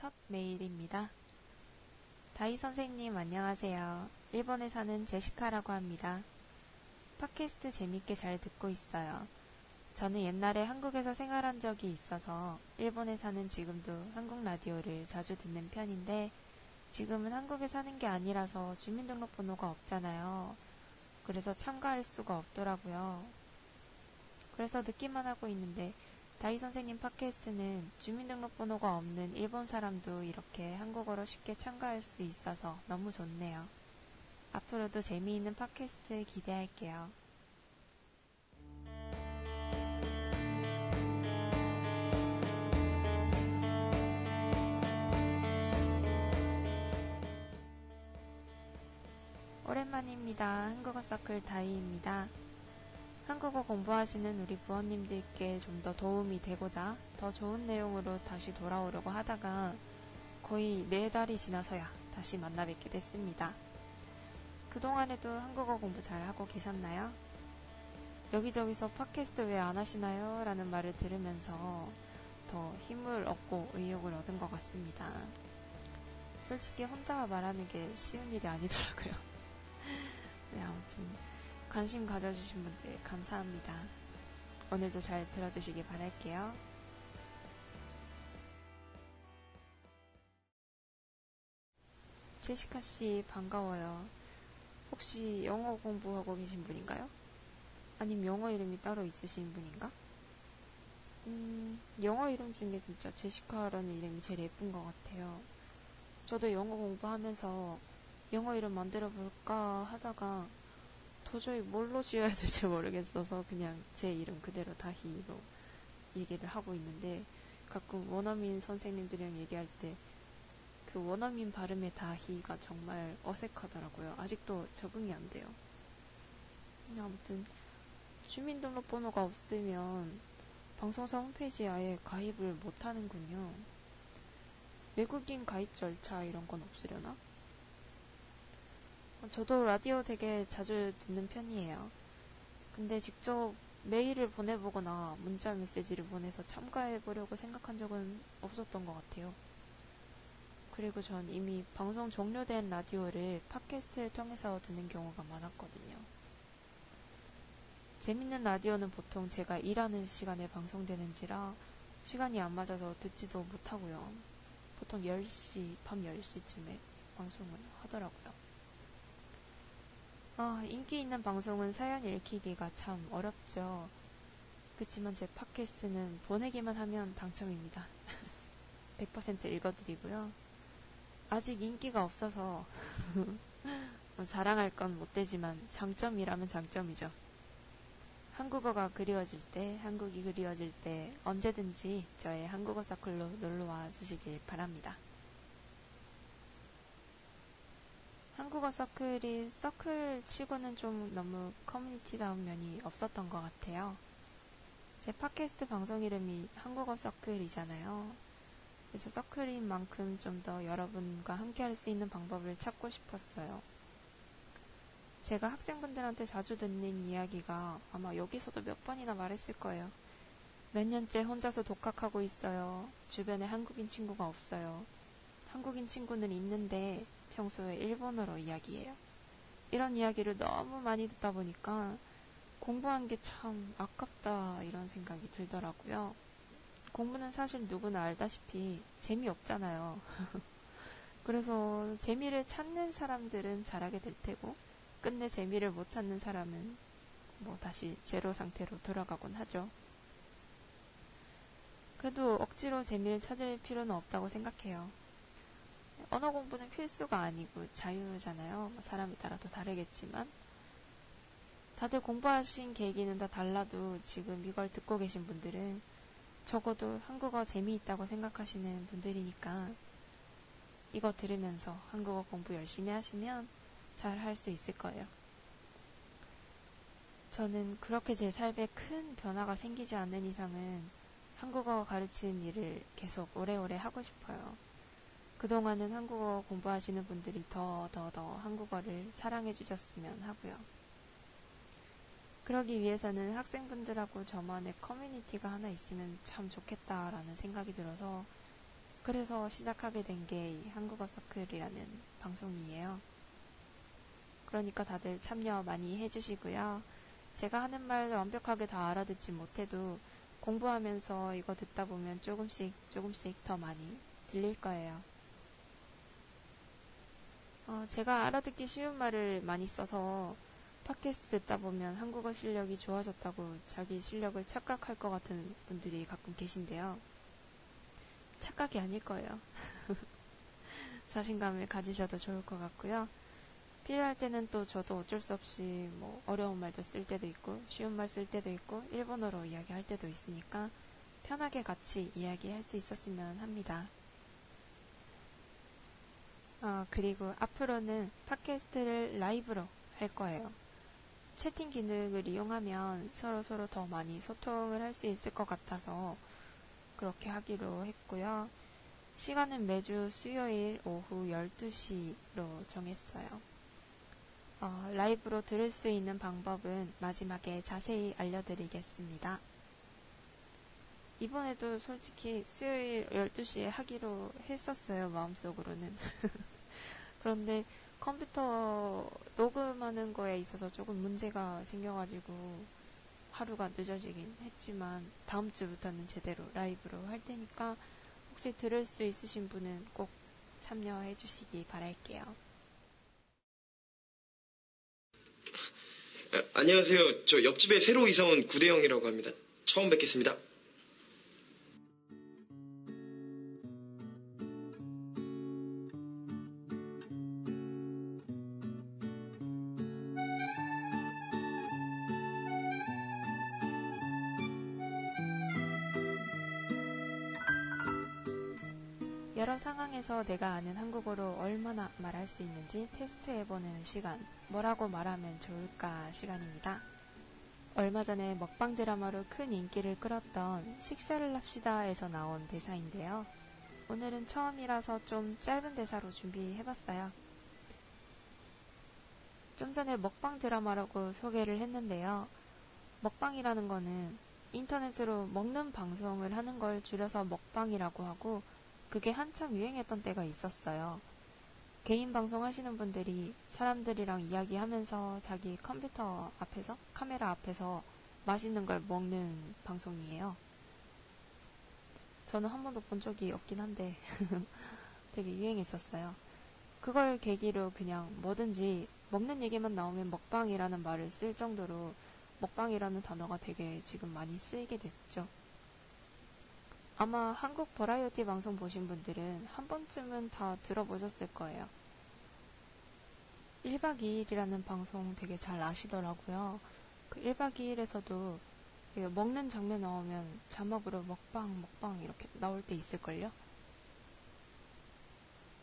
첫 메일입니다. 다이 선생님 안녕하세요. 일본에 사는 제시카라고 합니다. 팟캐스트 재밌게 잘 듣고 있어요. 저는 옛날에 한국에서 생활한 적이 있어서 일본에 사는 지금도 한국 라디오를 자주 듣는 편인데 지금은 한국에 사는 게 아니라서 주민등록번호가 없잖아요. 그래서 참가할 수가 없더라고요. 그래서 듣기만 하고 있는데 다이 선생님 팟캐스트는 주민등록번호가 없는 일본 사람도 이렇게 한국어로 쉽게 참가할 수 있어서 너무 좋네요. 앞으로도 재미있는 팟캐스트 기대할게요. 오랜만입니다. 한국어 서클 다이입니다. 한국어 공부하시는 우리 부모님들께 좀 더 도움이 되고자 더 좋은 내용으로 다시 돌아오려고 하다가 거의 네 달이 지나서야 다시 만나 뵙게 됐습니다. 그동안에도 한국어 공부 잘 하고 계셨나요? 여기저기서 팟캐스트 왜 안 하시나요? 라는 말을 들으면서 더 힘을 얻고 의욕을 얻은 것 같습니다. 솔직히 혼자 말하는 게 쉬운 일이 아니더라고요. 네, 아무튼 관심 가져주신 분들 감사합니다. 오늘도 잘 들어주시길 바랄게요. 제시카 씨 반가워요. 혹시 영어 공부하고 계신 분인가요? 아님 영어 이름이 따로 있으신 분인가? 음, 영어 이름 중에 진짜 제시카라는 이름이 제일 예쁜 것 같아요. 저도 영어 공부하면서 영어 이름 만들어 볼까 하다가 도저히 뭘로 지어야 될지 모르겠어서 그냥 제 이름 그대로 다희로 얘기를 하고 있는데 가끔 원어민 선생님들이랑 얘기할 때 그 원어민 발음의 다희가 정말 어색하더라고요. 아직도 적응이 안 돼요. 아무튼 주민등록번호가 없으면 방송사 홈페이지에 아예 가입을 못 하는군요. 외국인 가입 절차 이런 건 없으려나? 저도 라디오 되게 자주 듣는 편이에요. 근데 직접 메일을 보내보거나 문자 메시지를 보내서 참가해보려고 생각한 적은 없었던 것 같아요. 그리고 전 이미 방송 종료된 라디오를 팟캐스트를 통해서 듣는 경우가 많았거든요. 재밌는 라디오는 보통 제가 일하는 시간에 방송되는지라 시간이 안 맞아서 듣지도 못하고요. 보통 10시, 밤 10시쯤에 방송을 하더라고요. 아, 인기 있는 방송은 사연 읽히기가 참 어렵죠. 그치만 제 팟캐스트는 보내기만 하면 당첨입니다. 100% 읽어드리고요. 아직 인기가 없어서 뭐 자랑할 건 못 되지만 장점이라면 장점이죠. 한국어가 그리워질 때, 한국이 그리워질 때 언제든지 저의 한국어 서클로 놀러와 주시길 바랍니다. 한국어 서클이 서클 치고는 좀 너무 커뮤니티다운 면이 없었던 것 같아요. 제 팟캐스트 방송 이름이 한국어 서클이잖아요. 그래서 서클인 만큼 좀 더 여러분과 함께 할 수 있는 방법을 찾고 싶었어요. 제가 학생분들한테 자주 듣는 이야기가 아마 여기서도 몇 번이나 말했을 거예요. 몇 년째 혼자서 독학하고 있어요. 주변에 한국인 친구가 없어요. 한국인 친구는 있는데 평소에 일본어로 이야기해요. 이런 이야기를 너무 많이 듣다 보니까 공부한 게 참 아깝다 이런 생각이 들더라고요. 공부는 사실 누구나 알다시피 재미없잖아요. 그래서 재미를 찾는 사람들은 잘하게 될 테고 끝내 재미를 못 찾는 사람은 뭐 다시 제로 상태로 돌아가곤 하죠. 그래도 억지로 재미를 찾을 필요는 없다고 생각해요. 언어 공부는 필수가 아니고 자유잖아요. 뭐 사람에 따라 또 다르겠지만. 다들 공부하신 계기는 다 달라도 지금 이걸 듣고 계신 분들은 적어도 한국어 재미있다고 생각하시는 분들이니까 이거 들으면서 한국어 공부 열심히 하시면 잘 할 수 있을 거예요. 저는 그렇게 제 삶에 큰 변화가 생기지 않는 이상은 한국어 가르치는 일을 계속 오래오래 하고 싶어요. 그동안은 한국어 공부하시는 분들이 더, 더, 더 한국어를 사랑해 주셨으면 하고요. 그러기 위해서는 학생분들하고 저만의 커뮤니티가 하나 있으면 참 좋겠다라는 생각이 들어서 그래서 시작하게 된게이 한국어 서클이라는 방송이에요. 그러니까 다들 참여 많이 해주시고요. 제가 하는 말 완벽하게 다 알아듣지 못해도 공부하면서 이거 듣다 보면 조금씩 조금씩 더 많이 들릴 거예요. 어, 제가 알아듣기 쉬운 말을 많이 써서 팟캐스트 듣다 보면 한국어 실력이 좋아졌다고 자기 실력을 착각할 것 같은 분들이 가끔 계신데요. 착각이 아닐 거예요. 자신감을 가지셔도 좋을 것 같고요. 필요할 때는 또 저도 어쩔 수 없이 뭐 어려운 말도 쓸 때도 있고 쉬운 말 쓸 때도 있고 일본어로 이야기할 때도 있으니까 편하게 같이 이야기할 수 있었으면 합니다. 어, 그리고 앞으로는 팟캐스트를 라이브로 할 거예요. 채팅 기능을 이용하면 서로 서로 더 많이 소통을 할 수 있을 것 같아서 그렇게 하기로 했고요. 시간은 매주 수요일 오후 12시로 정했어요. 어, 라이브로 들을 수 있는 방법은 마지막에 자세히 알려드리겠습니다. 이번에도 솔직히 수요일 12시에 하기로 했었어요, 마음속으로는. 그런데 컴퓨터 녹음하는 거에 있어서 조금 문제가 생겨가지고 하루가 늦어지긴 했지만 다음 주부터는 제대로 라이브로 할 테니까 혹시 들을 수 있으신 분은 꼭 참여해 주시기 바랄게요. 아, 안녕하세요. 저 옆집에 새로 이사 온 구대영이라고 합니다. 처음 뵙겠습니다. 상황에서 내가 아는 한국어로 얼마나 말할 수 있는지 테스트해보는 시간, 뭐라고 말하면 좋을까 시간입니다. 얼마 전에 먹방 드라마로 큰 인기를 끌었던 식사를 합시다에서 나온 대사인데요. 오늘은 처음이라서 좀 짧은 대사로 준비해봤어요. 좀 전에 먹방 드라마라고 소개를 했는데요. 먹방이라는 거는 인터넷으로 먹는 방송을 하는 걸 줄여서 먹방이라고 하고 그게 한참 유행했던 때가 있었어요. 개인 방송 하시는 분들이 사람들이랑 이야기하면서 자기 컴퓨터 앞에서, 카메라 앞에서 맛있는 걸 먹는 방송이에요. 저는 한 번도 본 적이 없긴 한데 되게 유행했었어요. 그걸 계기로 그냥 뭐든지 먹는 얘기만 나오면 먹방이라는 말을 쓸 정도로 먹방이라는 단어가 되게 지금 많이 쓰이게 됐죠. 아마 한국 버라이어티 방송 보신 분들은 한 번쯤은 다 들어보셨을 거예요. 1박 2일이라는 방송 되게 잘 아시더라고요. 그 1박 2일에서도 먹는 장면 나오면 자막으로 먹방, 먹방 이렇게 나올 때 있을걸요?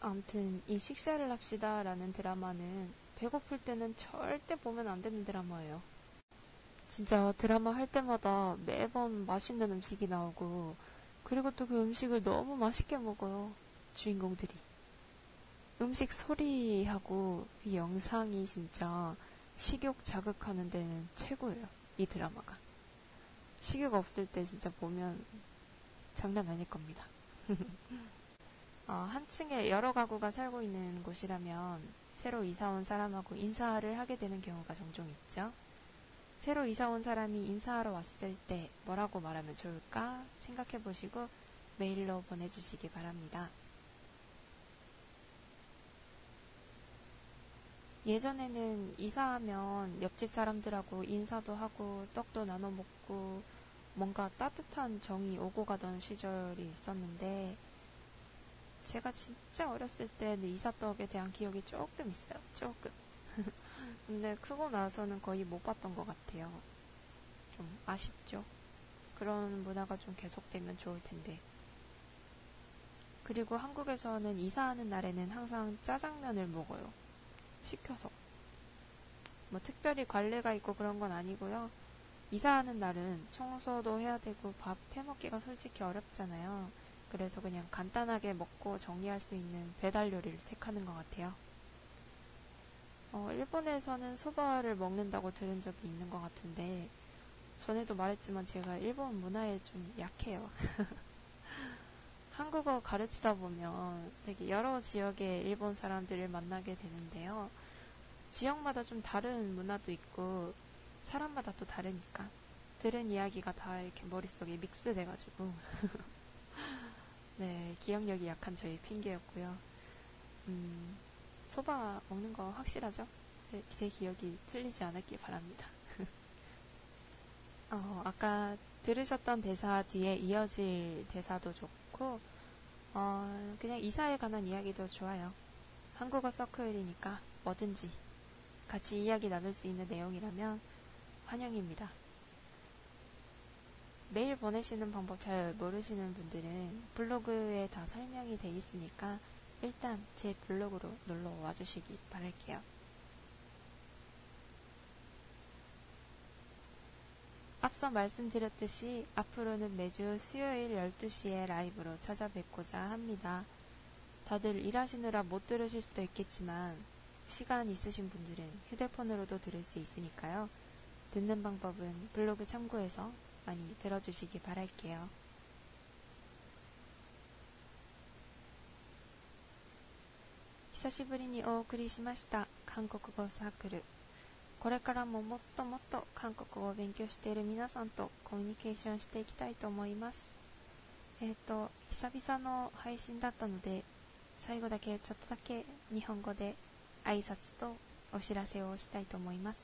아무튼 이 식사를 합시다 라는 드라마는 배고플 때는 절대 보면 안 되는 드라마예요. 진짜 드라마 할 때마다 매번 맛있는 음식이 나오고 그리고 또 그 음식을 너무 맛있게 먹어요. 주인공들이. 음식 소리하고 그 영상이 진짜 식욕 자극하는 데는 최고예요. 이 드라마가. 식욕 없을 때 진짜 보면 장난 아닐 겁니다. 어, 한 층에 여러 가구가 살고 있는 곳이라면 새로 이사 온 사람하고 인사를 하게 되는 경우가 종종 있죠. 새로 이사 온 사람이 인사하러 왔을 때 뭐라고 말하면 좋을까 생각해 보시고 메일로 보내주시기 바랍니다. 예전에는 이사하면 옆집 사람들하고 인사도 하고 떡도 나눠 먹고 뭔가 따뜻한 정이 오고 가던 시절이 있었는데 제가 진짜 어렸을 때는 이사떡에 대한 기억이 조금 있어요. 조금. 근데 크고 나서는 거의 못 봤던 것 같아요. 좀 아쉽죠. 그런 문화가 좀 계속되면 좋을 텐데. 그리고 한국에서는 이사하는 날에는 항상 짜장면을 먹어요. 시켜서. 뭐 특별히 관례가 있고 그런 건 아니고요. 이사하는 날은 청소도 해야 되고 밥 해먹기가 솔직히 어렵잖아요. 그래서 그냥 간단하게 먹고 정리할 수 있는 배달 요리를 택하는 것 같아요. 어, 일본에서는 소바를 먹는다고 들은 적이 있는 것 같은데, 전에도 말했지만 제가 일본 문화에 좀 약해요. 한국어 가르치다 보면 되게 여러 지역의 일본 사람들을 만나게 되는데요. 지역마다 좀 다른 문화도 있고 사람마다 또 다르니까 들은 이야기가 다 이렇게 머릿속에 믹스돼가지고 네 기억력이 약한 저희 핑계였고요. 음, 소바 먹는 거 확실하죠? 제, 제 기억이 틀리지 않았길 바랍니다. 어, 아까 들으셨던 대사 뒤에 이어질 대사도 좋고 어, 그냥 이사에 관한 이야기도 좋아요. 한국어 서클이니까 뭐든지 같이 이야기 나눌 수 있는 내용이라면 환영입니다. 메일 보내시는 방법 잘 모르시는 분들은 블로그에 다 설명이 돼 있으니까 일단 제 블로그로 놀러 와주시기 바랄게요. 앞서 말씀드렸듯이 앞으로는 매주 수요일 12시에 라이브로 찾아뵙고자 합니다. 다들 일하시느라 못 들으실 수도 있겠지만 시간 있으신 분들은 휴대폰으로도 들을 수 있으니까요. 듣는 방법은 블로그 참고해서 많이 들어주시기 바랄게요. 久しぶりにお送りしました韓国語サークル。これからももっともっと韓国語を勉強している皆さんとコミュニケーションしていきたいと思います。えっ、ー、と久々の配信だったので最後だけちょっとだけ日本語で挨拶とお知らせをしたいと思います。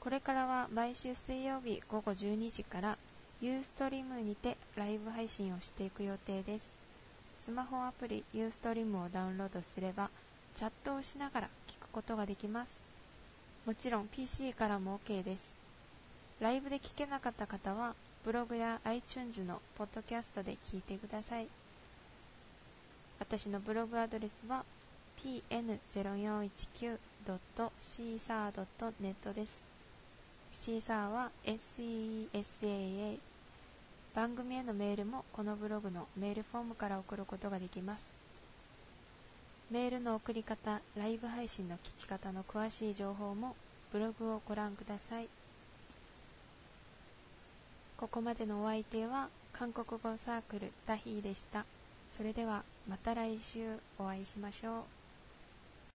これからは毎週水曜日午後12時からユーストリームにてライブ配信をしていく予定です。スマホアプリユーストリームをダウンロードすればチャットをしながら聞くことができます。もちろん PC からも OK です。ライブで聞けなかった方はブログや iTunes のポッドキャストで聞いてください。私のブログアドレスは pn0419.caesar.net です。シーサーは SESAA 番組へのメールもこのブログのメールフォームから送ることができます。メールの送り方、ライブ配信の聞き方の詳しい情報もブログをご覧ください。ここまでのお相手は韓国語サークルダヒーでした。それではまた来週お会いしましょう。